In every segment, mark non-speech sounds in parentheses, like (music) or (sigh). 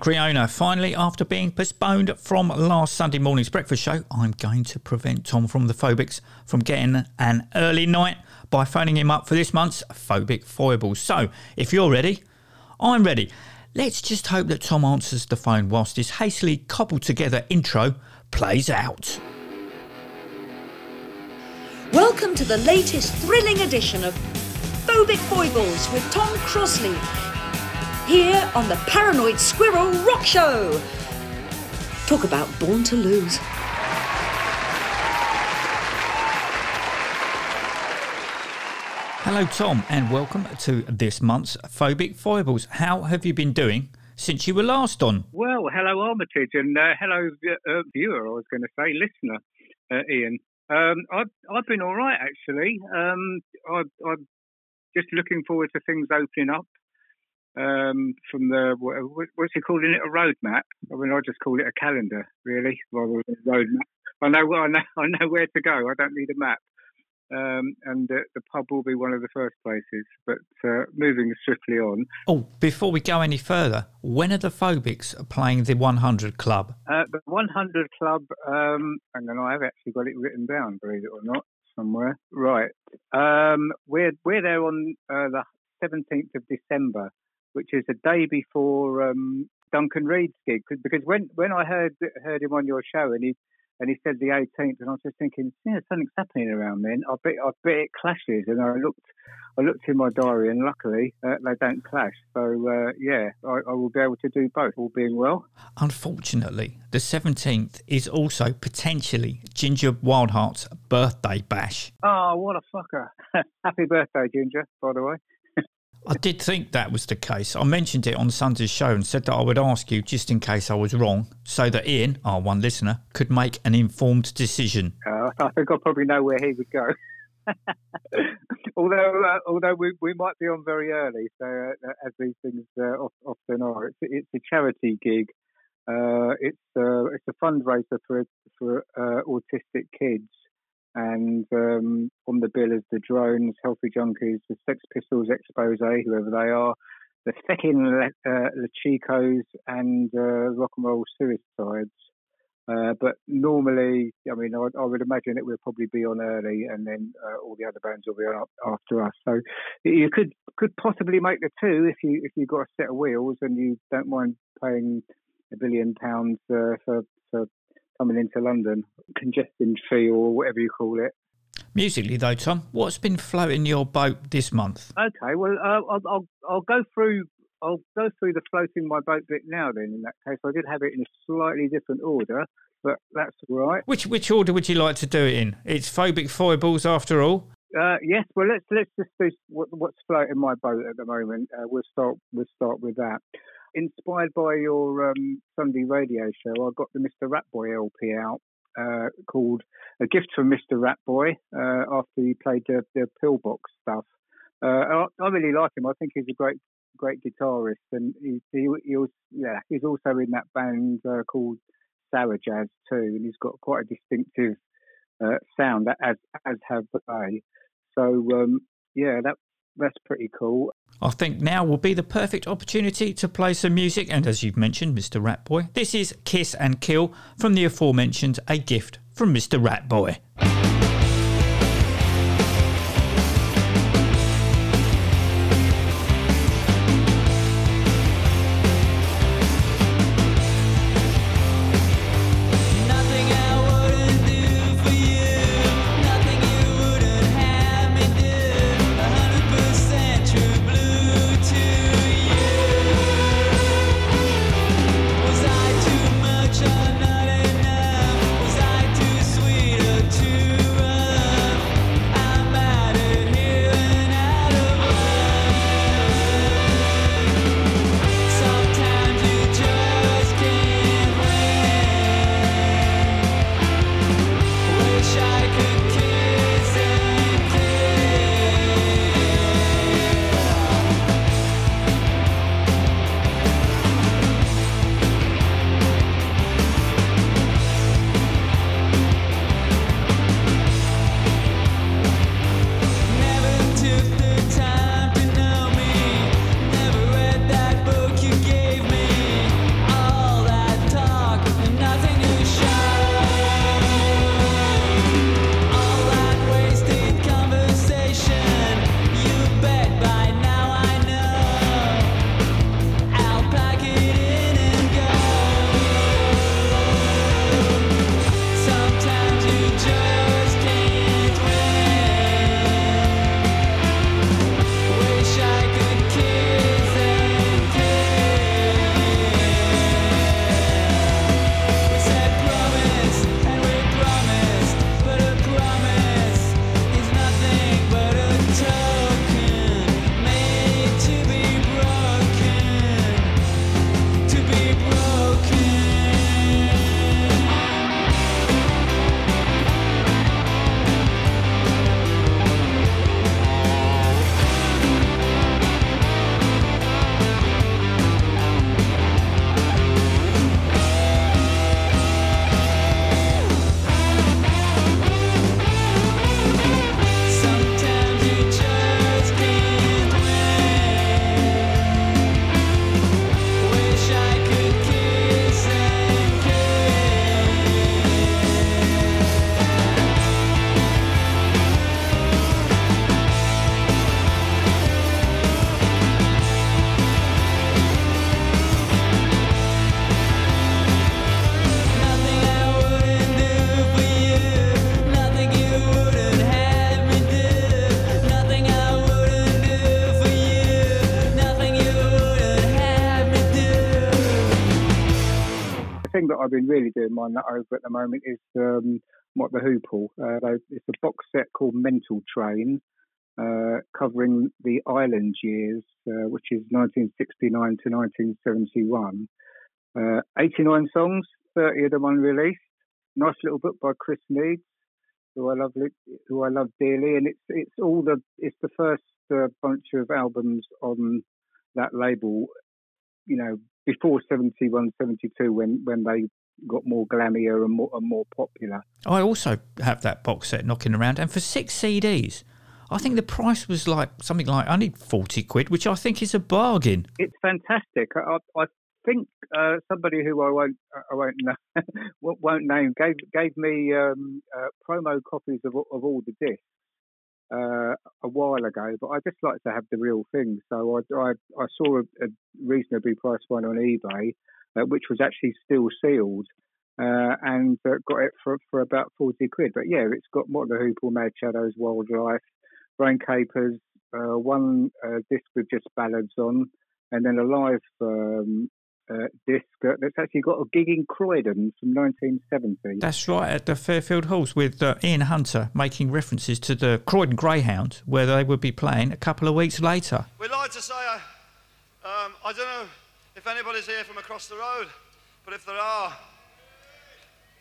Creona, finally, after being postponed from last Sunday morning's breakfast show, I'm going to prevent Tom from the Phobics from getting an early night by phoning him up for this month's Phobic Foibles. So, if you're ready, I'm ready. Let's just hope that Tom answers the phone whilst this hastily cobbled together intro plays out. Welcome to the latest thrilling edition of Phobic Foibles with Tom Crosley. Here on the Paranoid Squirrel Rock Show. Talk about Born to Lose. Hello, Tom, and welcome to this month's Phobic Foibles. How have you been doing since you were last on? Well, hello Armitage, and uh, hello uh, viewer. I was going to say listener, uh, Ian. Um, I've I've been all right actually. Um, I, I'm just looking forward to things opening up. Um, from the what, what's he calling it? A roadmap? I mean, I just call it a calendar, really, rather than a roadmap. I know I know (laughs) I know where to go. I don't need a map. Um, and uh, the pub will be one of the first places. But uh, moving swiftly on, Oh, before we go any further, when are the Phobics playing the 100 Club? Uh, the 100 Club, um, and then I have actually got it written down, believe it or not, somewhere. Right. Um, we're, we're there on uh, the 17th of December, which is the day before um, Duncan Reid's gig. Because when, when I heard heard him on your show and he and he said the 18th, and I was just thinking, yeah, something's happening around then. I bet I bet it clashes, and I looked I looked in my diary, and luckily uh, they don't clash. So uh, yeah, I, I will be able to do both, all being well. Unfortunately, the 17th is also potentially Ginger Wildheart's birthday bash. Oh, what a fucker! (laughs) Happy birthday, Ginger. By the way. I did think that was the case. I mentioned it on Sunday's show and said that I would ask you just in case I was wrong, so that Ian, our one listener, could make an informed decision. Uh, (laughs) I think I probably know where he would go. (laughs) although, uh, although we, we might be on very early, so uh, as these things uh, often are, it's, it's a charity gig. Uh, it's uh, it's a fundraiser for for autistic kids, and um, on the bill is the Drones, Healthy Junkies, the Sex Pistols, Expose, whoever they are, the Feckin' Le- uh, and uh, Rock and Roll Suicides. Uh, but normally, I mean, I, I would imagine it will probably be on early, and then uh, all the other bands will be on after us. So you could could possibly make the two if you if you've got a set of wheels and you don't mind paying a billion pounds uh, for for coming into London, congestion fee or whatever you call it. Musically, though, Tom, what's been floating your boat this month? Okay, well, uh, I'll, I'll I'll go through I'll go through the floating my boat bit now. Then, in that case, I did have it in a slightly different order, but that's all right. Which which order would you like to do it in? It's phobic foibles after all. Uh, yes, well, let's let's just do what, what's floating my boat at the moment. Uh, we'll start we'll start with that. Inspired by your um, Sunday radio show, I got the Mr. Ratboy LP out uh, called "A Gift from Mr. Ratboy" uh, after he played the, the pillbox stuff. Uh, I, I really like him. I think he's a great great guitarist, and he he, he was yeah he's also in that band uh, called Sour Jazz too, and he's got quite a distinctive uh, sound as as have they. So um, yeah, that that's pretty cool. I think now will be the perfect opportunity to play some music, and as you've mentioned, Mr. Ratboy, this is Kiss and Kill from the aforementioned A Gift from Mr. Ratboy. Thing that I've been really doing my nut over at the moment is um, the Hoople. Uh, it's a box set called Mental Train, uh, covering the island years, uh, which is 1969 to 1971. Uh, 89 songs, 30 of them unreleased. Nice little book by Kris Needs, who I love, who I love dearly, and it's it's all the it's the first uh, bunch of albums on that label. You know, before 71, 72, when when they got more glammier and more and more popular. I also have that box set knocking around, and for six CDs, I think the price was like something like only 40 quid, which I think is a bargain. It's fantastic. I, I I think uh, somebody who I won't I won't know, (laughs) won't name gave gave me um, uh, promo copies of of all the discs uh, a while ago, but I just like to have the real thing. So I I, I saw a, a reasonably priced one on eBay, uh, which was actually still sealed. Uh, and uh, got it for for about forty quid. But yeah, it's got the Hoople, Mad Shadows, Wildlife, Brain Capers, uh, one uh, disc with just ballads on, and then a live um, uh, disc uh, that's actually got a gig in Croydon from 1970. That's right, at the Fairfield Halls with uh, Ian Hunter making references to the Croydon Greyhound, where they would be playing a couple of weeks later. We'd like to say, uh, um, I don't know if anybody's here from across the road, but if there are,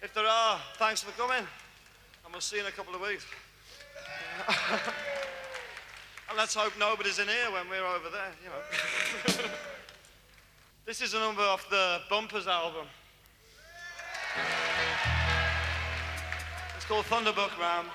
if there are, thanks for coming. And we'll see you in a couple of weeks. (laughs) and let's hope nobody's in here when we're over there, you know. (laughs) this is a number off the Bumpers album. It's called Thunderbuck Ram.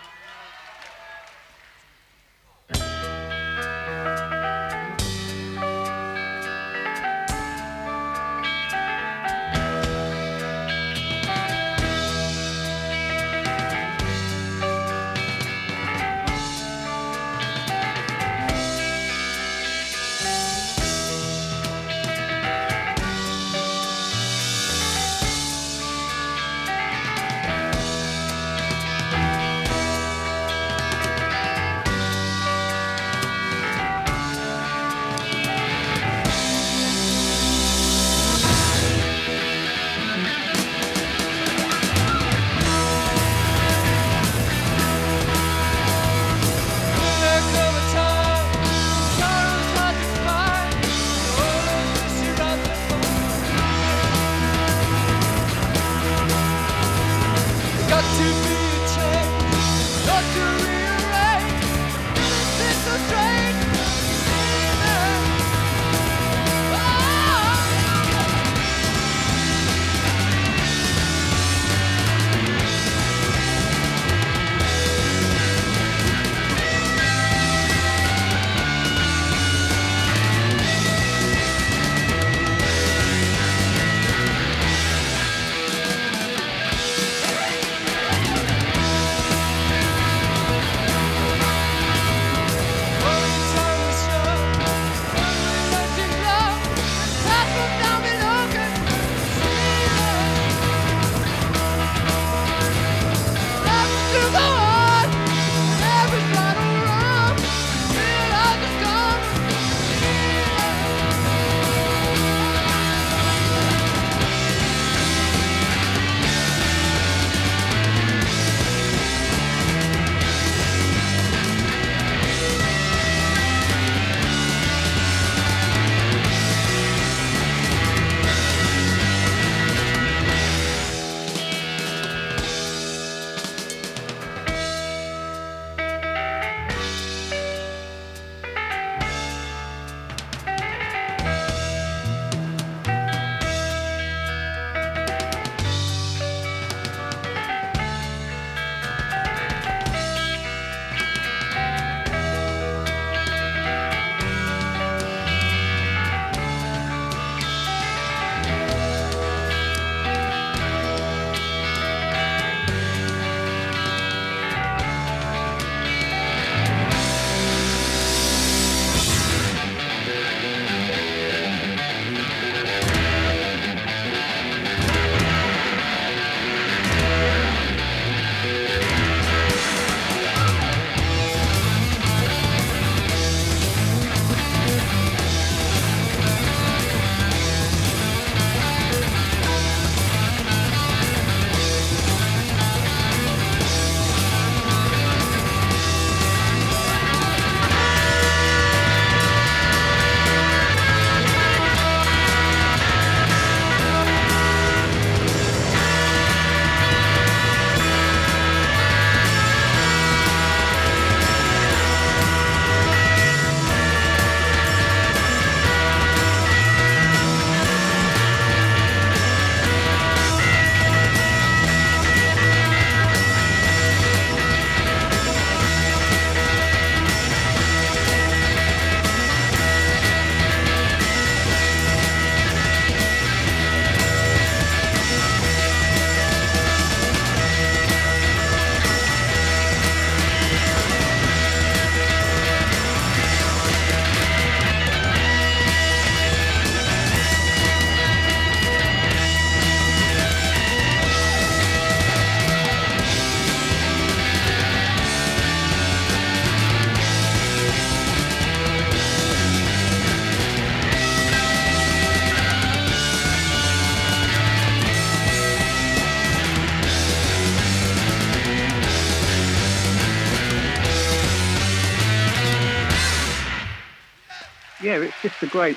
Great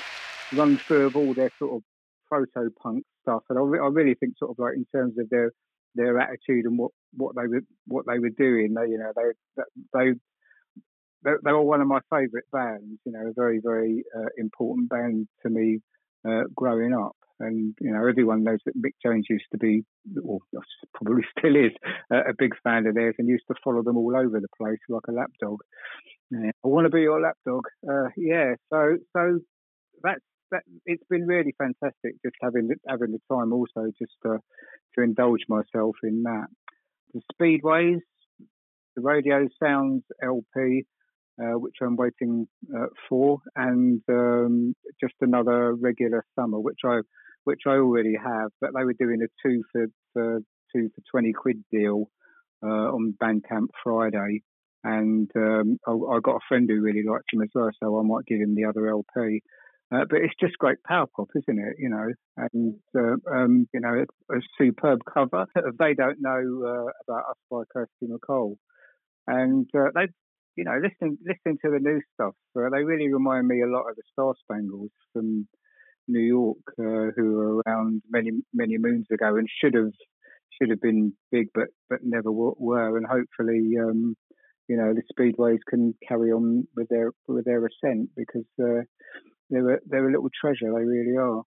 run through of all their sort of proto punk stuff, and I, re- I really think sort of like in terms of their their attitude and what, what they were what they were doing, they you know they they they, they were one of my favourite bands. You know, a very very uh, important band to me uh, growing up. And you know, everyone knows that Mick Jones used to be, or (laughs) probably still is, uh, a big fan of theirs, and used to follow them all over the place like a lapdog. Yeah, I want to be your lapdog. Uh, yeah, so so that's that. It's been really fantastic just having having the time also just to to indulge myself in that. The Speedways, the Radio Sounds LP, uh, which I'm waiting uh, for, and um, just another regular summer, which I which I already have. But they were doing a two for, for two for twenty quid deal uh, on Bandcamp Friday, and um, I, I, got a friend who really likes him as well, so I might give him the other LP. Uh, but it's just great power pop, isn't it? You know, and uh, um, you know, a, a, superb cover. They don't know uh, about us by Kirsty MacColl, and uh, they, you know, listening listening to the new stuff, uh, they really remind me a lot of the Star Spangles from New York, uh, who were around many many moons ago and should have should have been big, but but never were, and hopefully. Um, you know the speedways can carry on with their with their ascent because they're a, they're a little treasure. They really are.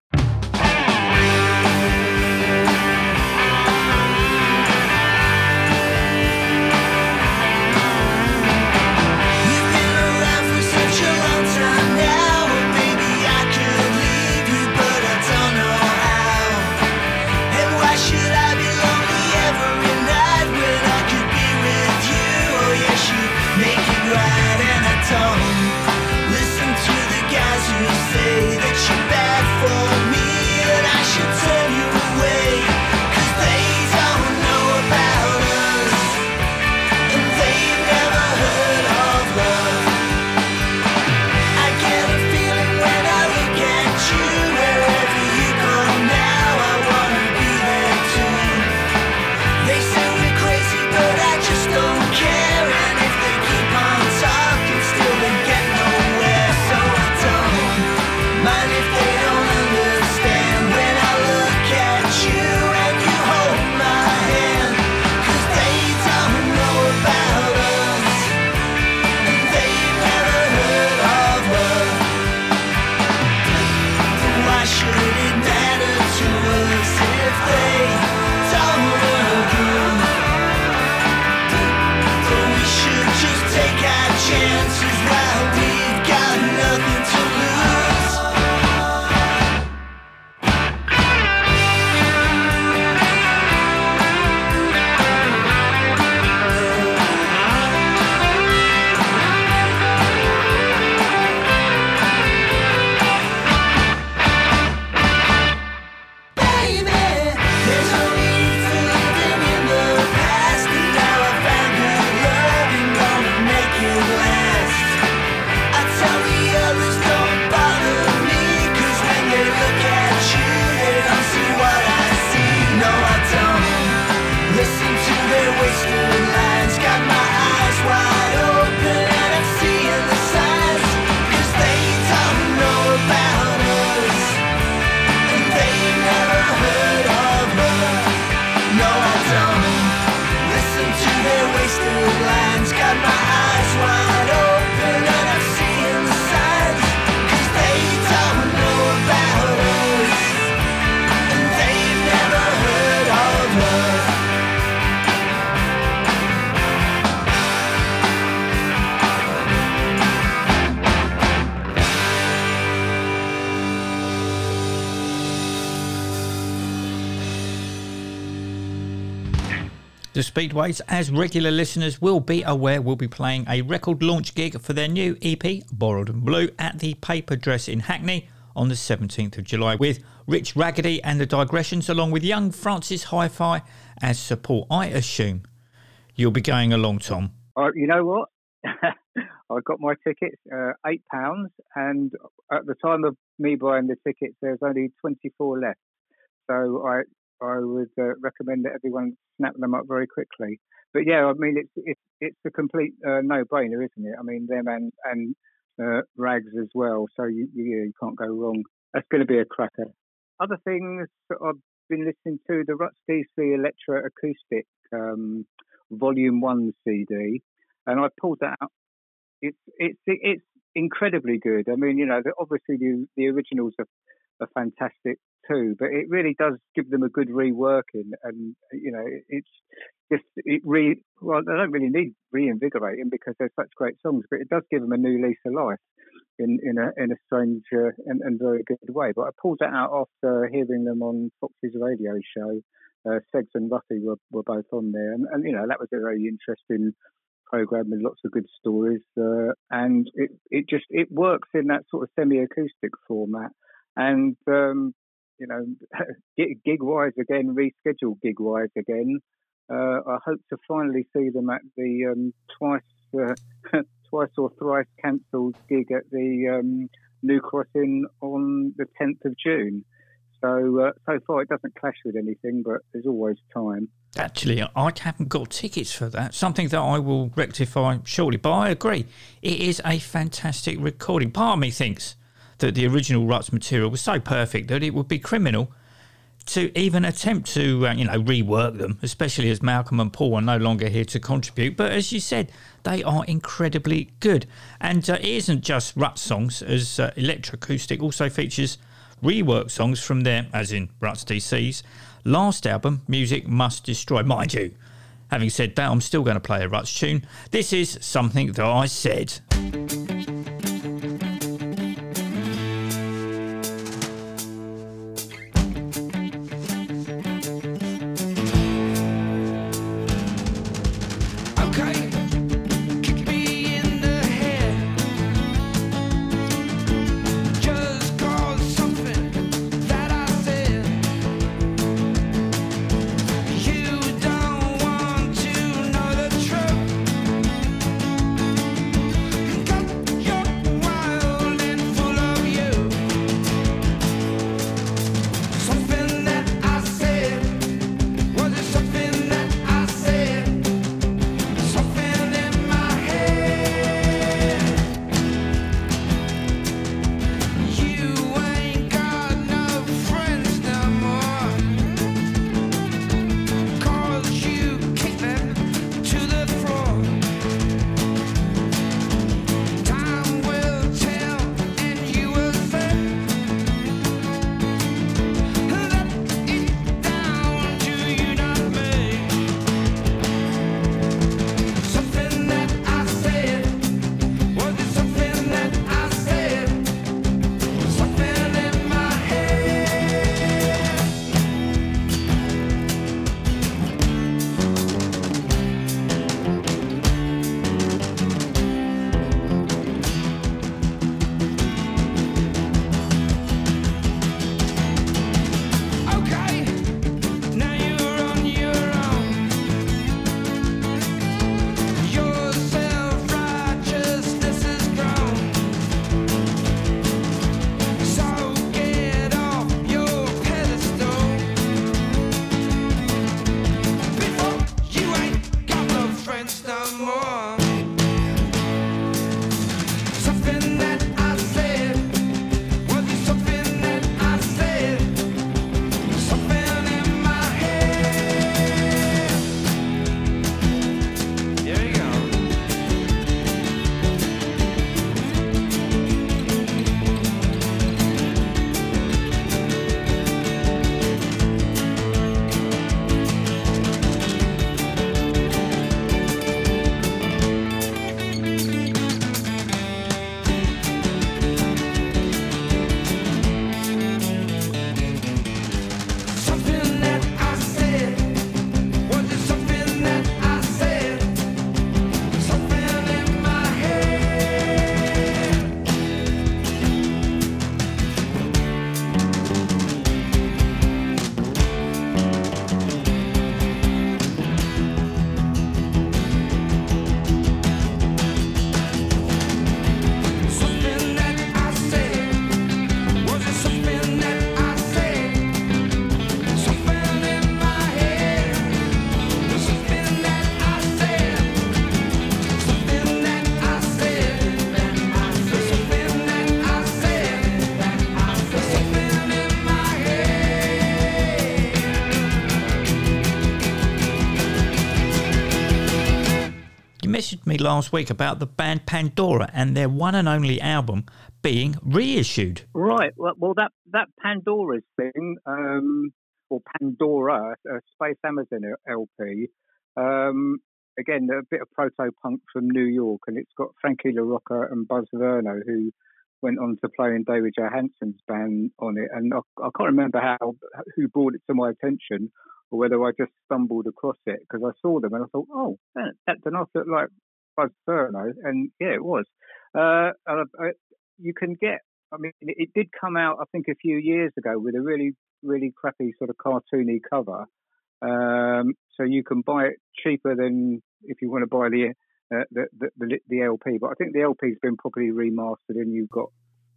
Speedways, as regular listeners will be aware, we'll be playing a record launch gig for their new EP, Borrowed and Blue, at the Paper Dress in Hackney on the 17th of July with Rich Ragany and the Digressions, along with young Francis Hi Fi as support. I assume you'll be going along, Tom. Uh, you know what? (laughs) I got my tickets, uh, eight pounds, and at the time of me buying the tickets, there's only 24 left. So I I would uh, recommend that everyone snap them up very quickly. But yeah, I mean, it's it's it's a complete uh, no-brainer, isn't it? I mean, them and and uh, rags as well. So you, you, you can't go wrong. That's going to be a cracker. Other things that I've been listening to the Ruts DC Electro Acoustic um, Volume One CD, and I pulled that out. It's it's it's incredibly good. I mean, you know, obviously the the originals are, are fantastic too, but it really does give them a good reworking, and you know, it's just it re well, they don't really need reinvigorating because they're such great songs, but it does give them a new lease of life in in a in a strange uh, and, and very good way. But I pulled that out after hearing them on Fox's radio show. Uh, Segs and Ruffy were, were both on there, and, and you know that was a very interesting program with lots of good stories, uh, and it it just it works in that sort of semi-acoustic format, and um, you know (laughs) gig wise again, rescheduled gig wise again. Uh, I hope to finally see them at the um, twice uh, (laughs) twice or thrice cancelled gig at the um, New Cross Inn on the 10th of June. So uh, so far it doesn't clash with anything, but there's always time. Actually, I haven't got tickets for that. Something that I will rectify shortly. But I agree, it is a fantastic recording. Part of me thinks that the original Ruts material was so perfect that it would be criminal to even attempt to, uh, you know, rework them, especially as Malcolm and Paul are no longer here to contribute. But as you said, they are incredibly good. And uh, it isn't just Ruts songs, as uh, Electroacoustic also features rework songs from their, as in Ruts DC's, last album, Music Must Destroy. Mind you, having said that, I'm still going to play a Ruts tune. This is something that I said. Last week about the band Pandora and their one and only album being reissued. Right. Well, well that that Pandora's thing, um, or Pandora, Space Amazon LP. Um, again, a bit of proto punk from New York, and it's got Frankie LaRocca and Buzz Verno, who went on to play in David Johansen's band on it. And I, I can't remember how who brought it to my attention, or whether I just stumbled across it because I saw them and I thought, oh, that, that does not look like Buzz Verno, and yeah, it was. Uh, you can get. I mean, it, did come out, I think, a few years ago with a really, really crappy sort of cartoony cover. Um, so you can buy it cheaper than if you want to buy the, uh, the, the, the LP. But I think the LP's been properly remastered, and you've got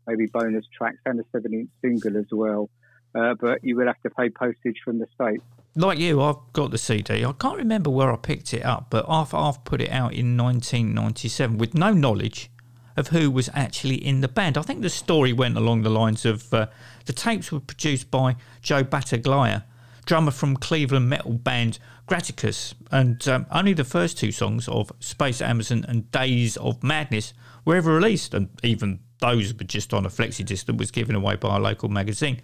maybe bonus tracks and a seven-inch single as well. Uh, but you will have to pay postage from the state. Like you, I've got the CD. I can't remember where I picked it up, but I've, I've put it out in 1997 with no knowledge of who was actually in the band. I think the story went along the lines of uh, the tapes were produced by Joe Battaglia, drummer from Cleveland metal band Gratuitous, and um, only the first two songs of Space Amazon and Days of Madness were ever released, and even those were just on a flexi disc that was given away by a local magazine.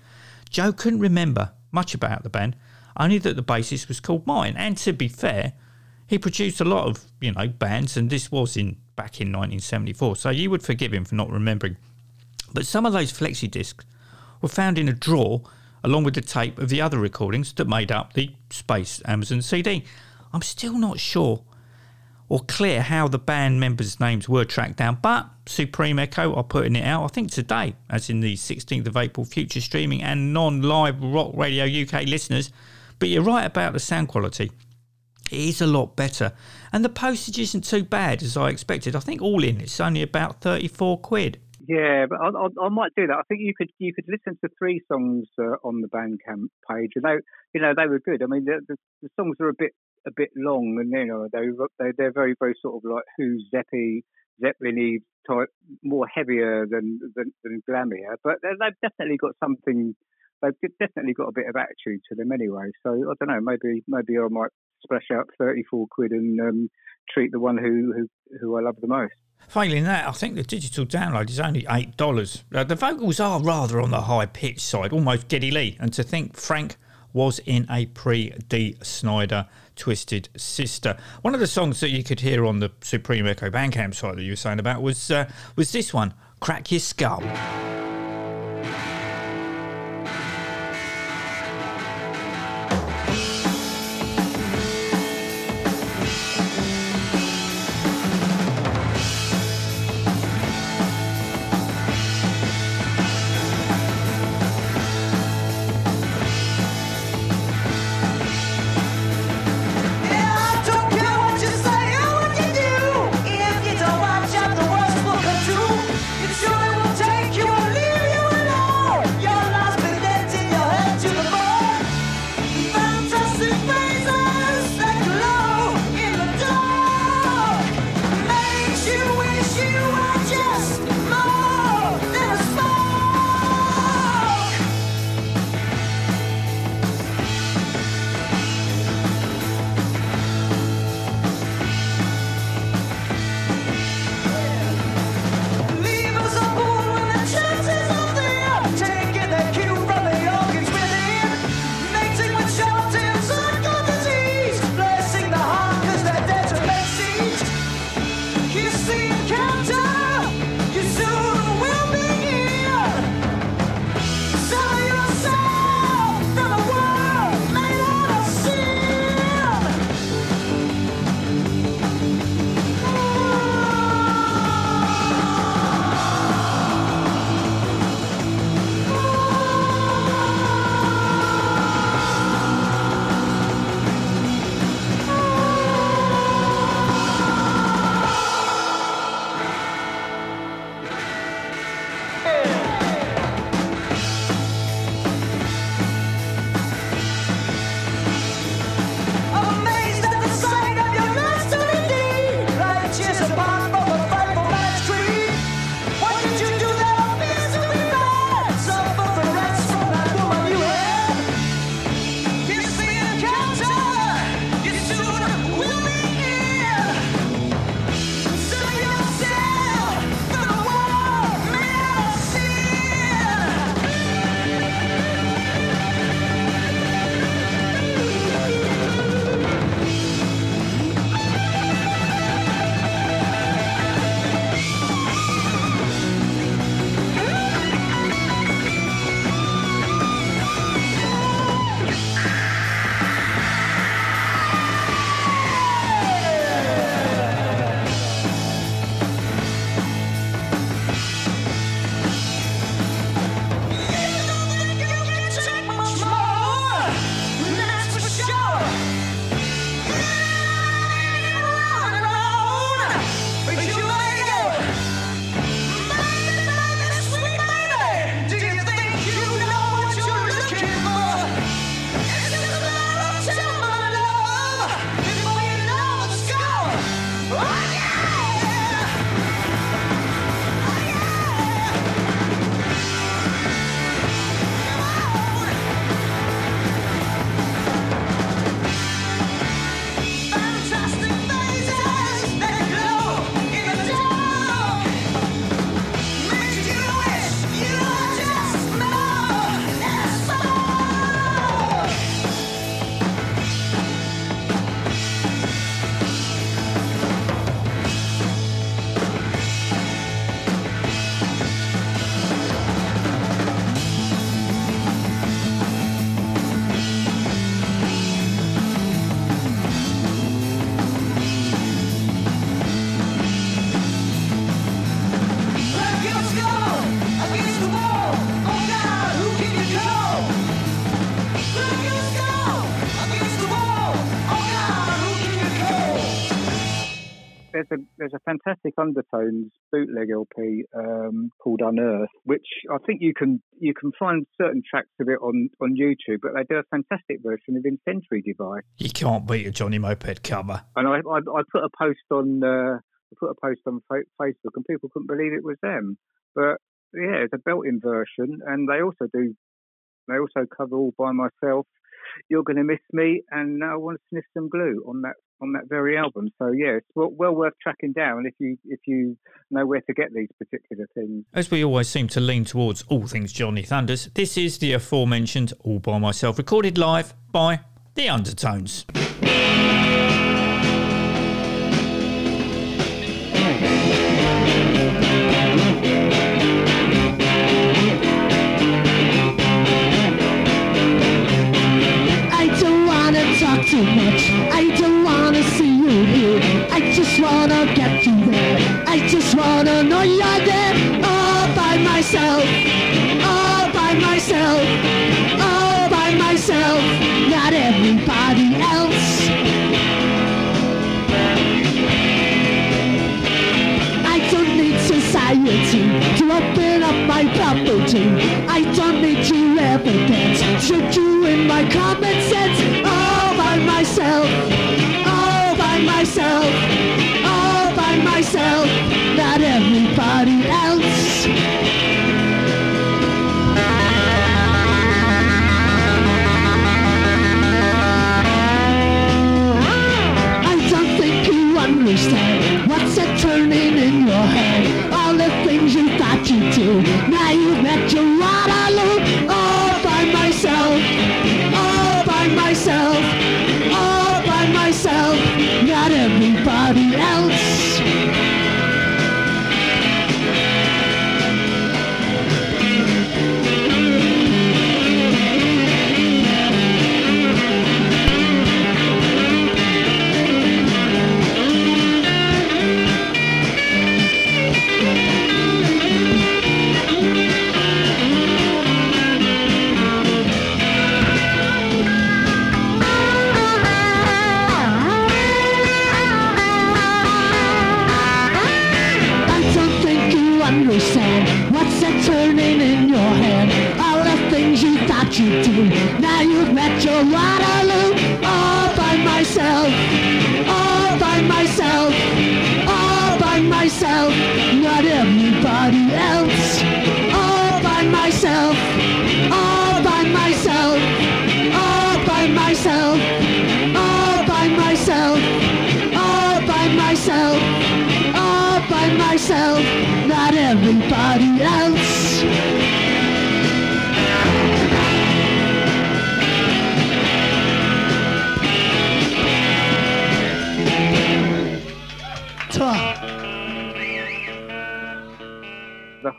Joe couldn't remember much about the band, only that the bassist was called Martin, and to be fair, he produced a lot of you know bands, and this was in back in 1974, so you would forgive him for not remembering. But some of those flexi discs were found in a drawer along with the tape of the other recordings that made up the Space Amazon CD. I'm still not sure or clear how the band members' names were tracked down, but Supreme Echo are putting it out, I think today, as in the 16th of April, future streaming and non live Rock Radio UK listeners. But you're right about the sound quality. It is a lot better, and the postage isn't too bad as I expected. I think all in, it's only about 34 quid. Yeah, but I, I, I, might do that. I think you could you could listen to three songs uh, on the Bandcamp page, and they you know they were good. I mean, the, the, the songs are a bit a bit long, and you know they they they're very very sort of like Who's Zeppy Zeppelin type, more heavier than than, than glammier, but they've definitely got something. They've definitely got a bit of attitude to them anyway. So I don't know. Maybe maybe I might splash out thirty four quid and um, treat the one who, who who I love the most. Failing that, I think the digital download is only eight dollars. The vocals are rather on the high pitch side, almost Geddy Lee. And to think Frank was in a pre Dee Snider Twisted Sister. One of the songs that you could hear on the Supreme Echo Bandcamp site that you were saying about was uh, was this one, Crack Your Skull. Fantastic undertones bootleg LP um, called Unearthed, which I think you can you can find certain tracks of it on on YouTube, but they do a fantastic version of Incendiary Device. You can't beat a Johnny Moped cover. And I I, I put a post on uh, I put a post on Facebook, and people couldn't believe it was them. But yeah, it's a built-in version, and they also do they also cover all by myself. You're going to miss me, and I want to sniff some glue on that on that very album. So yeah, it's well, well worth tracking down if you if you know where to get these particular things. As we always seem to lean towards all things Johnny Thunders, this is the aforementioned All By Myself, recorded live by The Undertones.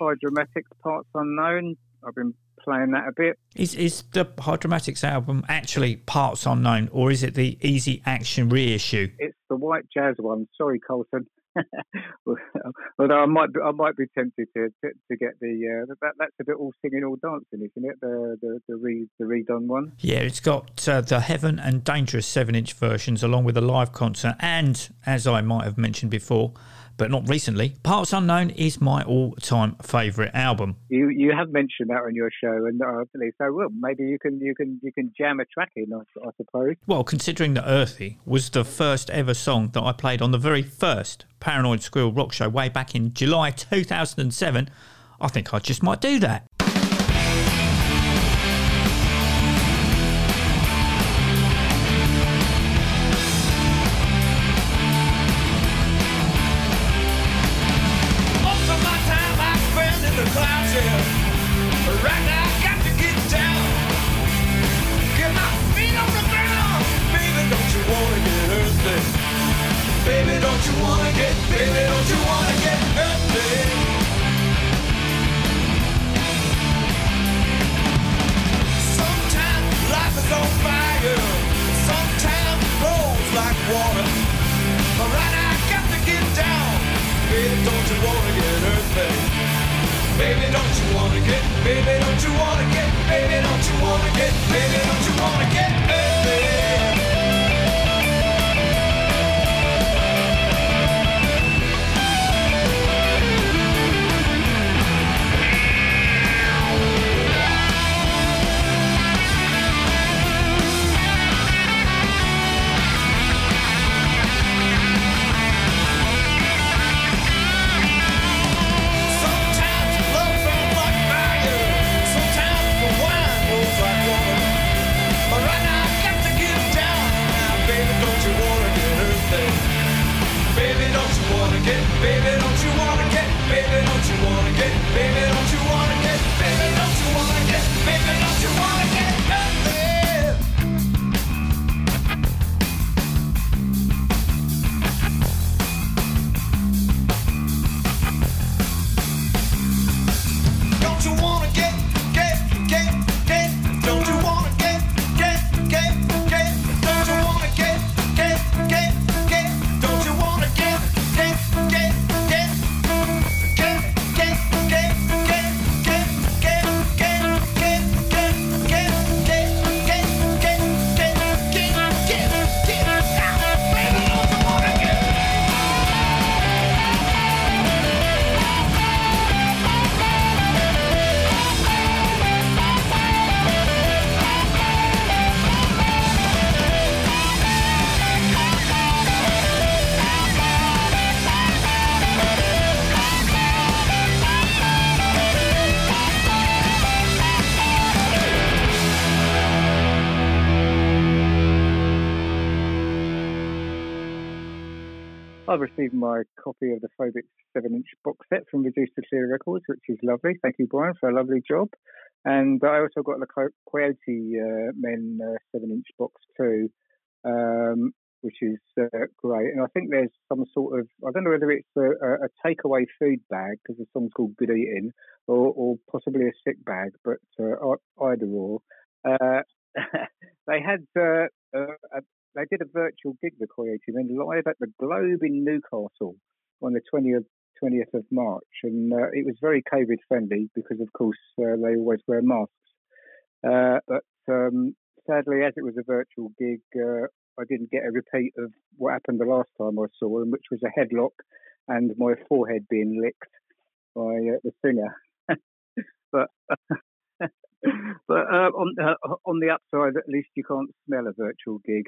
Hydromatics parts unknown. I've been playing that a bit. Is, is the Hydromatics album actually parts unknown, or is it the Easy Action reissue? It's the white jazz one. Sorry, Colton. (laughs) Although I might be, I might be tempted to to, to get the uh, that that's a bit all singing, all dancing, isn't it? The the the, re, the redone one. Yeah, it's got uh, the Heaven and Dangerous 7 inch versions along with a live concert. And as I might have mentioned before, but not recently, Parts Unknown is my all time favourite album. You you have mentioned that on your show, and uh, so well maybe you can you can you can jam a track in, I, I suppose. Well, considering that Earthy was the first ever song that I played on the very first Paranoid Squirrel Rock Show way back in July 2007, I think I just might do that. Baby, don't you wanna get, baby, don't you wanna get, baby, don't you wanna get, baby, don't you wanna get eh? I've received my copy of the Phobic 7 inch box set from Reduced to Clear Records, which is lovely. Thank you, Brian, for a lovely job. And I also got the Co- Coyote uh, Men uh, 7 inch box too, um, which is uh, great. And I think there's some sort of, I don't know whether it's a, a, takeaway food bag, because the song's called Good Eating, or, or possibly a sick bag, but uh, either or. Uh, (laughs) they had a, they did a virtual gig, the Coyote Men, live at the Globe in Newcastle on the 20th, 20th of March. And uh, it was very COVID friendly because, of course, uh, they always wear masks. Uh, but um, sadly, as it was a virtual gig, uh, I didn't get a repeat of what happened the last time I saw them, which was a headlock and my forehead being licked by uh, the singer. (laughs) but (laughs) but uh, on uh, on the upside, at least you can't smell a virtual gig.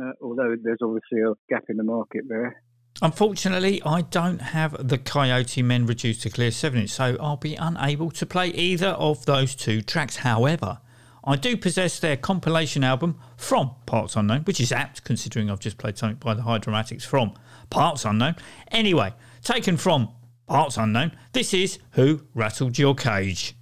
Uh, although there's obviously a gap in the market there. Unfortunately, I don't have the Coyote Men reduced to clear 7 inch, so I'll be unable to play either of those two tracks. However, I do possess their compilation album from Parts Unknown, which is apt considering I've just played something by the Hydromatics from Parts Unknown. Anyway, taken from Parts Unknown, this is Who Rattled Your Cage.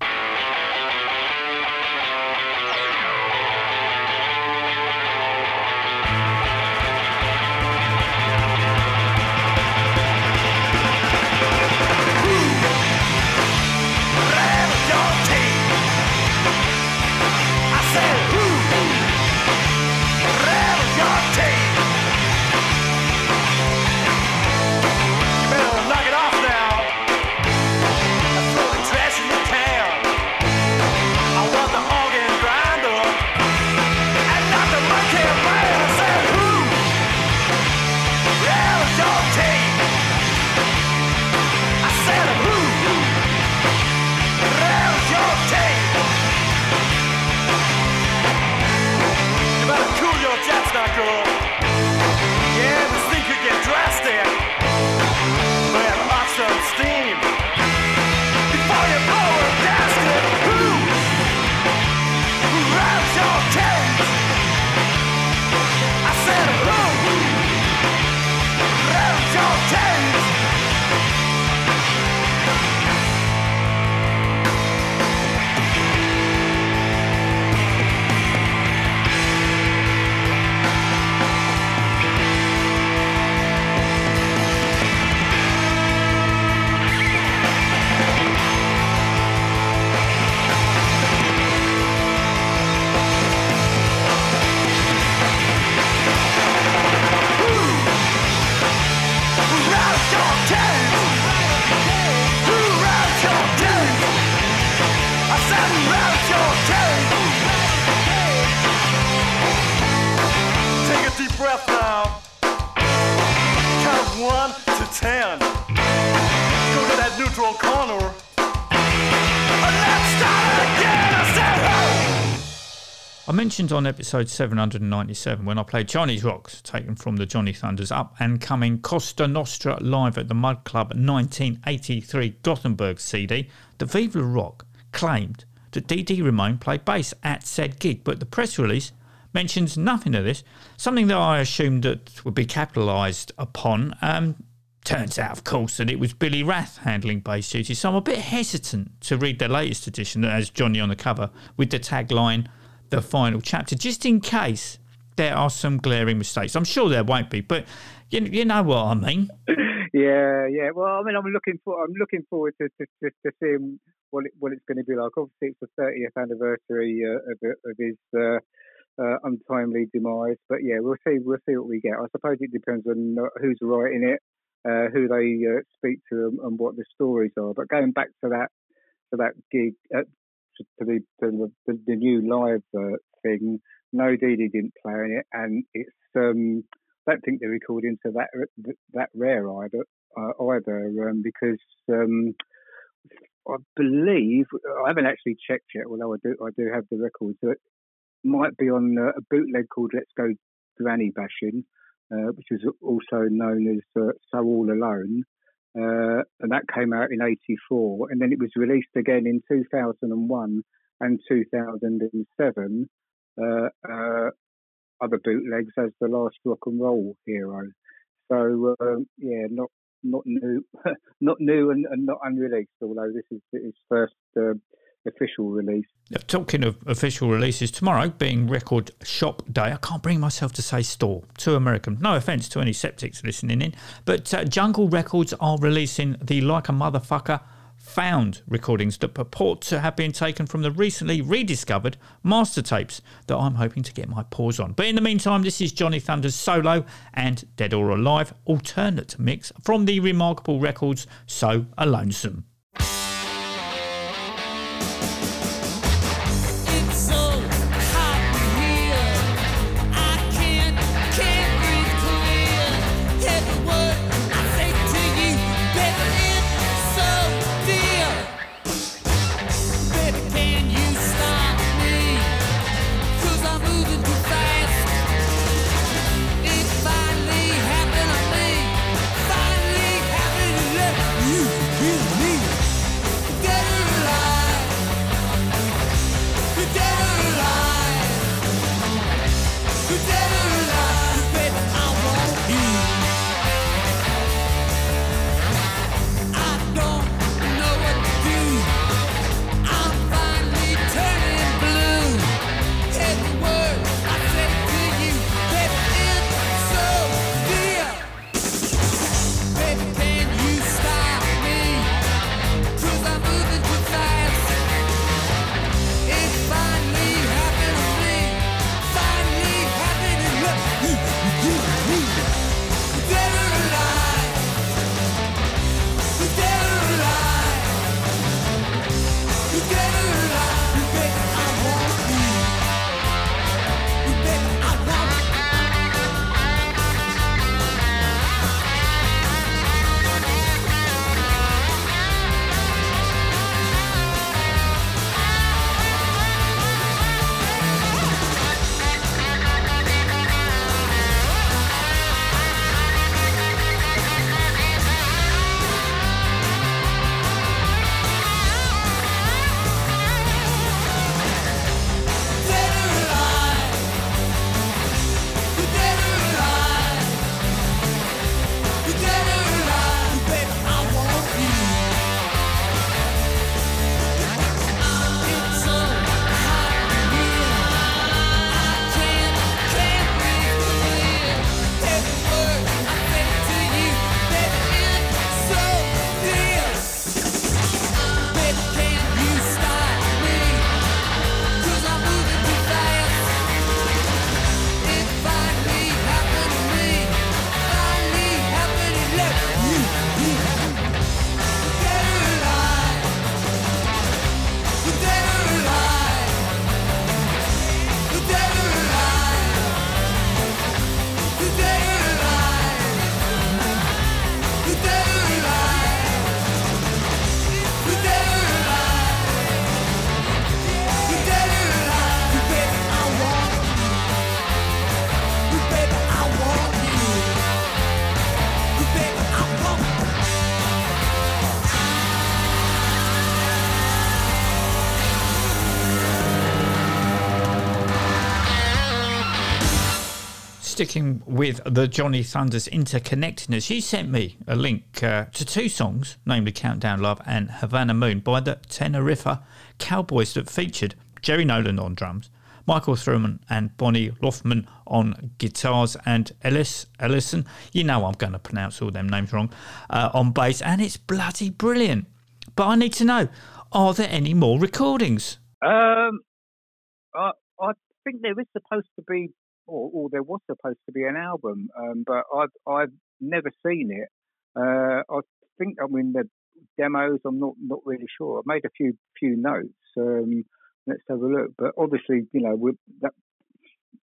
Mentioned on episode 797 when I played Chinese Rocks, taken from the Johnny Thunders Up and Coming Costa Nostra live at the Mudd Club 1983 Gothenburg CD, the Vive Le Rock claimed that Dee Dee Ramone played bass at said gig, but the press release mentions nothing of this, something that I assumed that would be capitalised upon. Um, turns out, of course, that it was Billy Rath handling bass duties, so I'm a bit hesitant to read the latest edition as Johnny on the cover with the tagline the final chapter, just in case there are some glaring mistakes. I'm sure there won't be, but you, you know what I mean. (laughs) Yeah, yeah. Well, I mean, I'm looking for I'm looking forward to to, to, to seeing what it, what it's going to be like. Obviously, it's the 30th anniversary uh, of, of his uh, uh, untimely demise. But yeah, we'll see we'll see what we get. I suppose it depends on uh, who's writing it, uh, who they uh, speak to, and, and what the stories are. But going back to that to that gig, uh, to, to the, to the the new live uh, thing, no, Dee didn't play in it, and it's um, I don't think the recordings are that that rare either uh, either um, because um, I believe I haven't actually checked yet, although I do I do have the records. It might be on uh, a bootleg called "Let's Go Granny Bashing," uh, which is also known as uh, "So All Alone," uh, and that came out in '84, and then it was released again in 2001 and 2007. Uh, uh, other bootlegs as the last rock and roll hero. So um, yeah, not not new, (laughs) not new, and, and not unreleased. Although this is his first uh, official release. Talking of official releases, tomorrow being Record Shop Day, I can't bring myself to say store. Too American. No offence to any septics listening in, but uh, Jungle Records are releasing the Like a Motherfucker found recordings that purport to have been taken from the recently rediscovered master tapes that I'm hoping to get my paws on. But in the meantime, this is Johnny Thunder's solo and Dead or Alive alternate mix from the Remarquable Records So Alonesome. Sticking with the Johnny Thunders interconnectedness, you sent me a link uh, to two songs, namely Countdown Love and Havana Moon, by the Teneriffa Cowboys that featured Jerry Nolan on drums, Michael Thimrén and Bonnie Loffman on guitars, and Ellis Ellison, you know I'm going to pronounce all them names wrong, uh, on bass, and it's bloody brilliant. But I need to know, are there any more recordings? Um, I, I think there is supposed to be, or, or there was supposed to be an album, um, but I've I've never seen it. Uh, I think I mean the demos. I'm not not really sure. I made a few few notes. Um, let's have a look. But obviously, you know, we that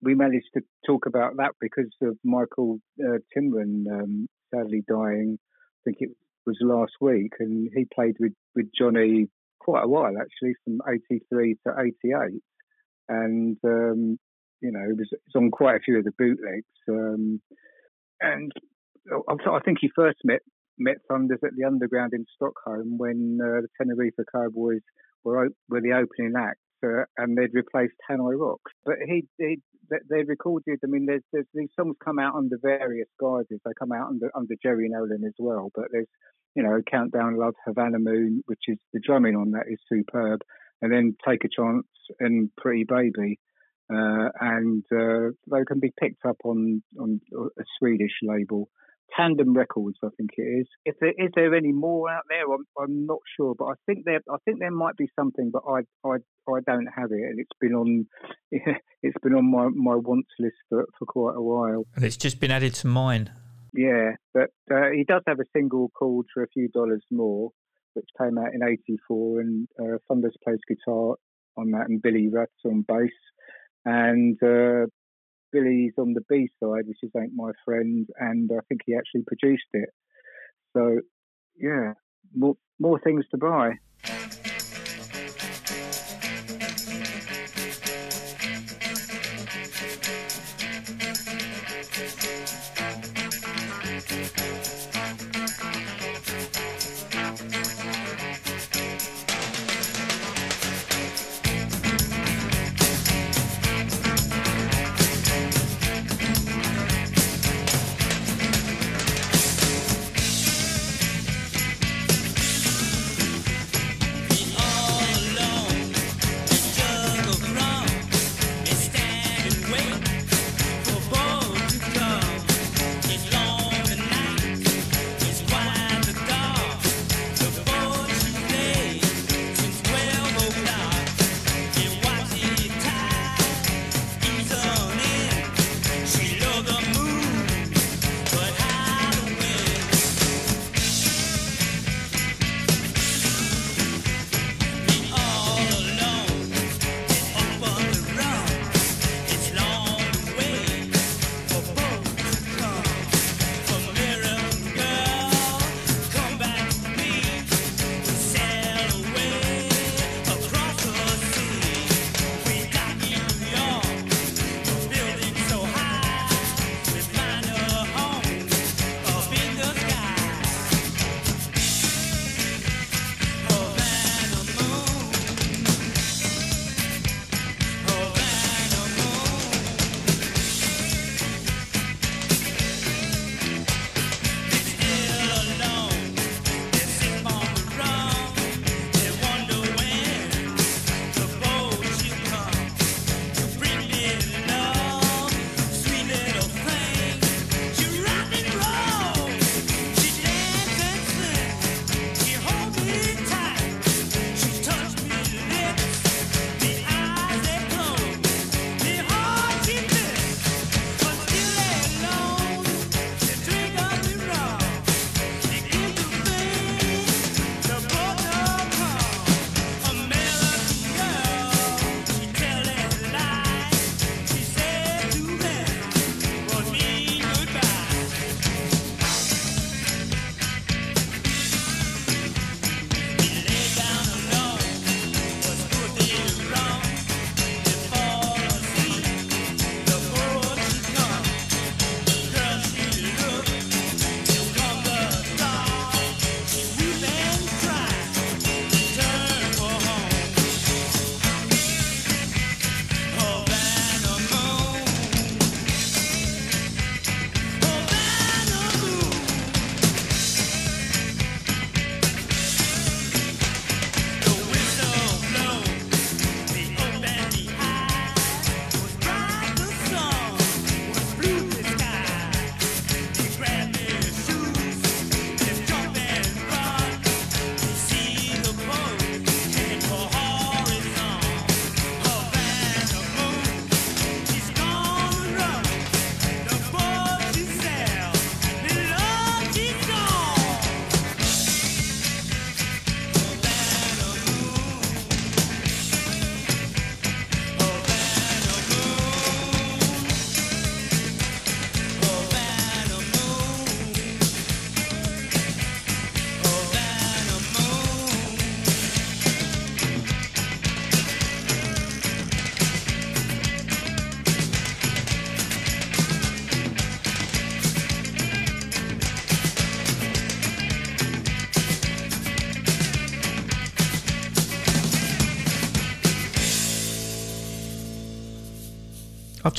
we managed to talk about that because of Michael uh, um, sadly dying. I think it was last week, and he played with with Johnny quite a while actually, from '83 to '88, and um, you know, it was, it was on quite a few of the bootlegs. Um, and I I think he first met met Thunders at the Underground in Stockholm when uh, the Teneriffa Cowboys were op- were the opening act, uh, and they'd replaced Hanoi Rocks. But he, he they, they recorded. I mean, there's, there's these songs come out under various guises. They come out under under Jerry Nolan as well. But there's you know Countdown Love, Havana Moon, which is the drumming on that is superb, and then Take a Chance and Pretty Baby. Uh, and uh, they can be picked up on on a Swedish label. Tandan Records, I think it is. If there is there any more out there, I'm, I'm not sure, but I think there I think there might be something, but I I, I don't have it, and it's been on (laughs) it's been on my, my wants list for, for quite a while. And it's just been added to mine. Yeah, but uh, he does have a single called For a Few Dollars More, which came out in '84, and uh, Thunders plays guitar on that, and Billy Rath on bass, and uh, Billy's on the B side, which is Ain't My Friend, and I think he actually produced it. So, yeah, more more things to buy.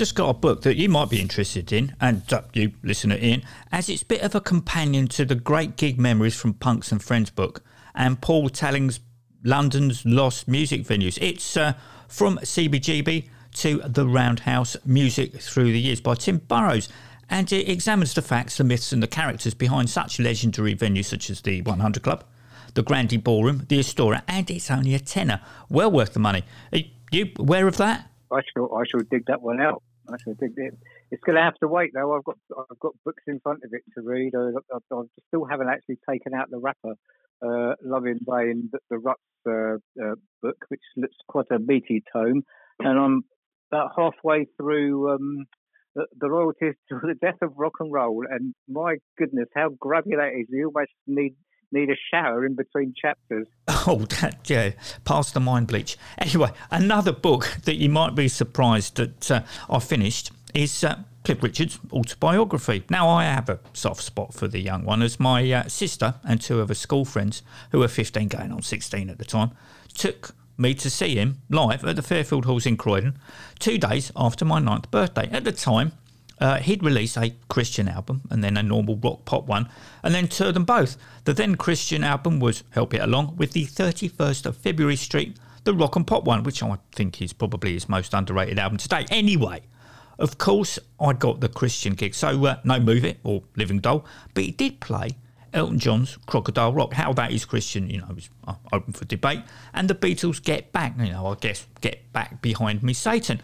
Just got a book that you might be interested in, and you, listener Ian, as it's a bit of a companion to the Great Gig Memories from Punks and Friends book and Paul Talling's London's Lost Music Venues. It's uh, from CBGB to the Roundhouse Music Through the Years by Tim Burrows. And it examines the facts, the myths, and the characters behind such legendary venues such as the 100 Club, the Grande Ballroom, the Astoria, and it's only a tenner. Well worth the money. Are you aware of that? I shall I shall dig that one out. Shall dig it. It's going to have to wait though. I've got I've got books in front of it to read. I, I, I still haven't actually taken out the wrapper. Uh, Love in Vain, the, the Ruts uh, uh, book, which looks quite a meaty tome, and I'm about halfway through um, the, the royalties (laughs) to the death of rock and roll. And my goodness, how grubby that is! You almost need need a shower in between chapters. (laughs) Oh, that, yeah, past the mind bleach. Anyway, another book that you might be surprised that uh, I finished is uh, Cliff Richard's autobiography. Now, I have a soft spot for the young one, as my uh, sister and two of her school friends, who were 15 going on 16 at the time, took me to see him live at the Fairfield Halls in Croydon two days after my ninth birthday. At the time, uh, he'd release a Christian album and then a normal rock pop one, and then tour them both. The then Christian album was Help It Along with the 31st of February Street, the rock and pop one, which I think is probably his most underrated album today. Anyway, of course, I got the Christian gig, so uh, no Move It or Living Doll, but he did play Elton John's Crocodile Rock. How that is Christian, you know, is uh, open for debate. And the Beatles Get Back, you know, I guess Get Back Behind Me Satan.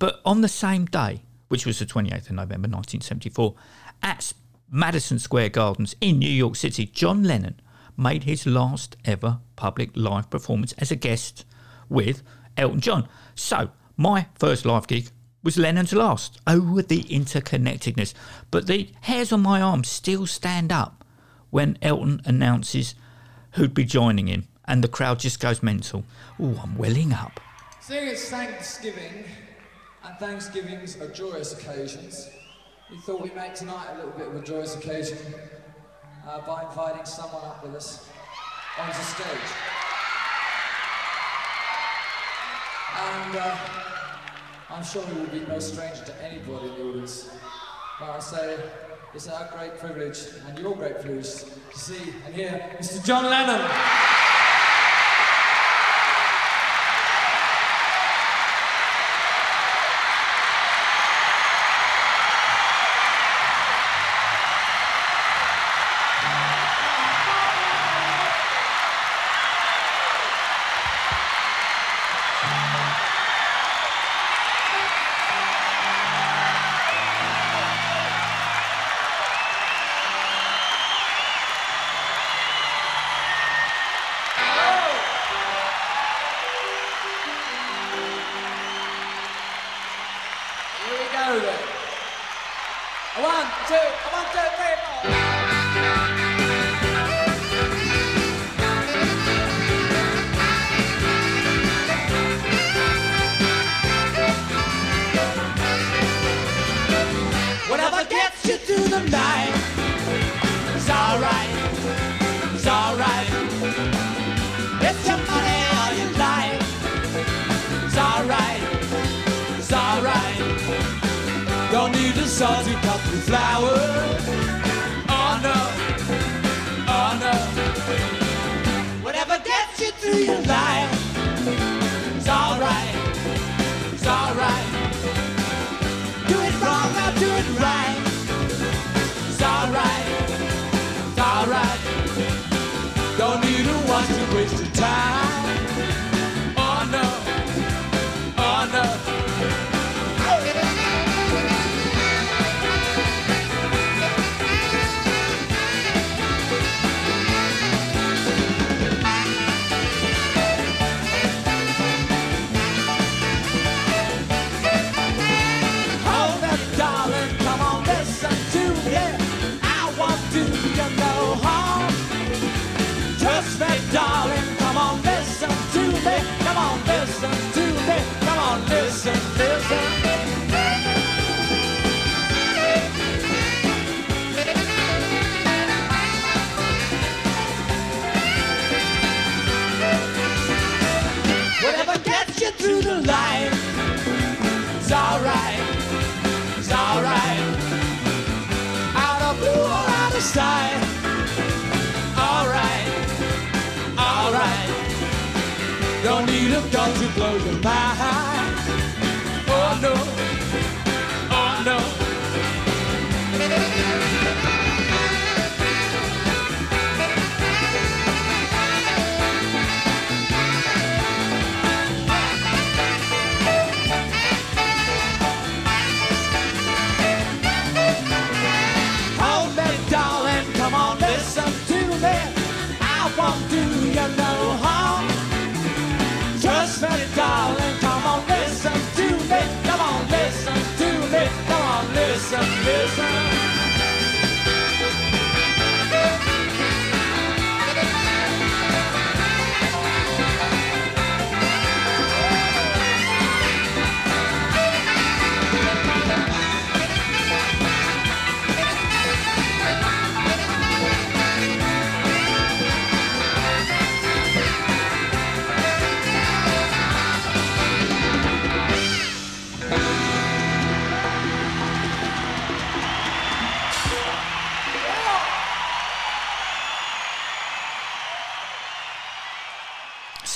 But on the same day, which was the 28th of November 1974, at Madison Square Gardens in New York City, John Lennon made his last ever public live performance as a guest with Elton John. So, my first live gig was Lennon's last. Oh, the interconnectedness. But the hairs on my arm still stand up when Elton announces who'd be joining him, and the crowd just goes mental. Oh, I'm welling up. Seeing it's Thanksgiving, and Thanksgivings are joyous occasions, we thought we'd make tonight a little bit of a joyous occasion uh, by inviting someone up with us onto the stage. And uh, I'm sure he will be no stranger to anybody in the audience. But I say it's our great privilege and your great privilege to see and hear Mr. John Lennon. Don't need to blow your mind. Oh no,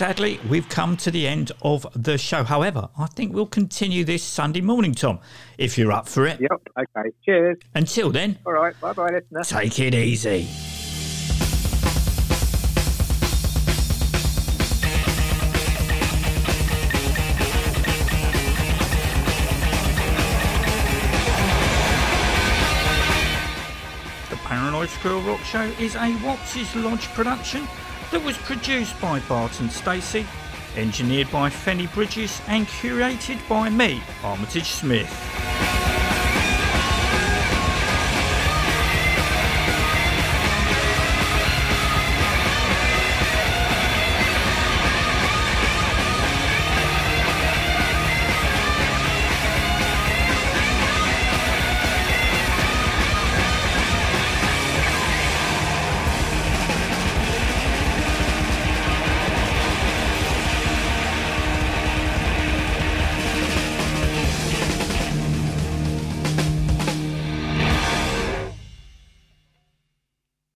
Sadly, we've come to the end of the show. However, I think we'll continue this Sunday morning, Tom, if you're up for it. Yep. Okay. Cheers. Until then, All right. Bye bye, listener. take it easy. The Paranoid Squirrel Rock Show is a Watts' Lodge production that was produced by Barton Stacey, engineered by Fenny Bridges, and curated by me, Armitage Smith.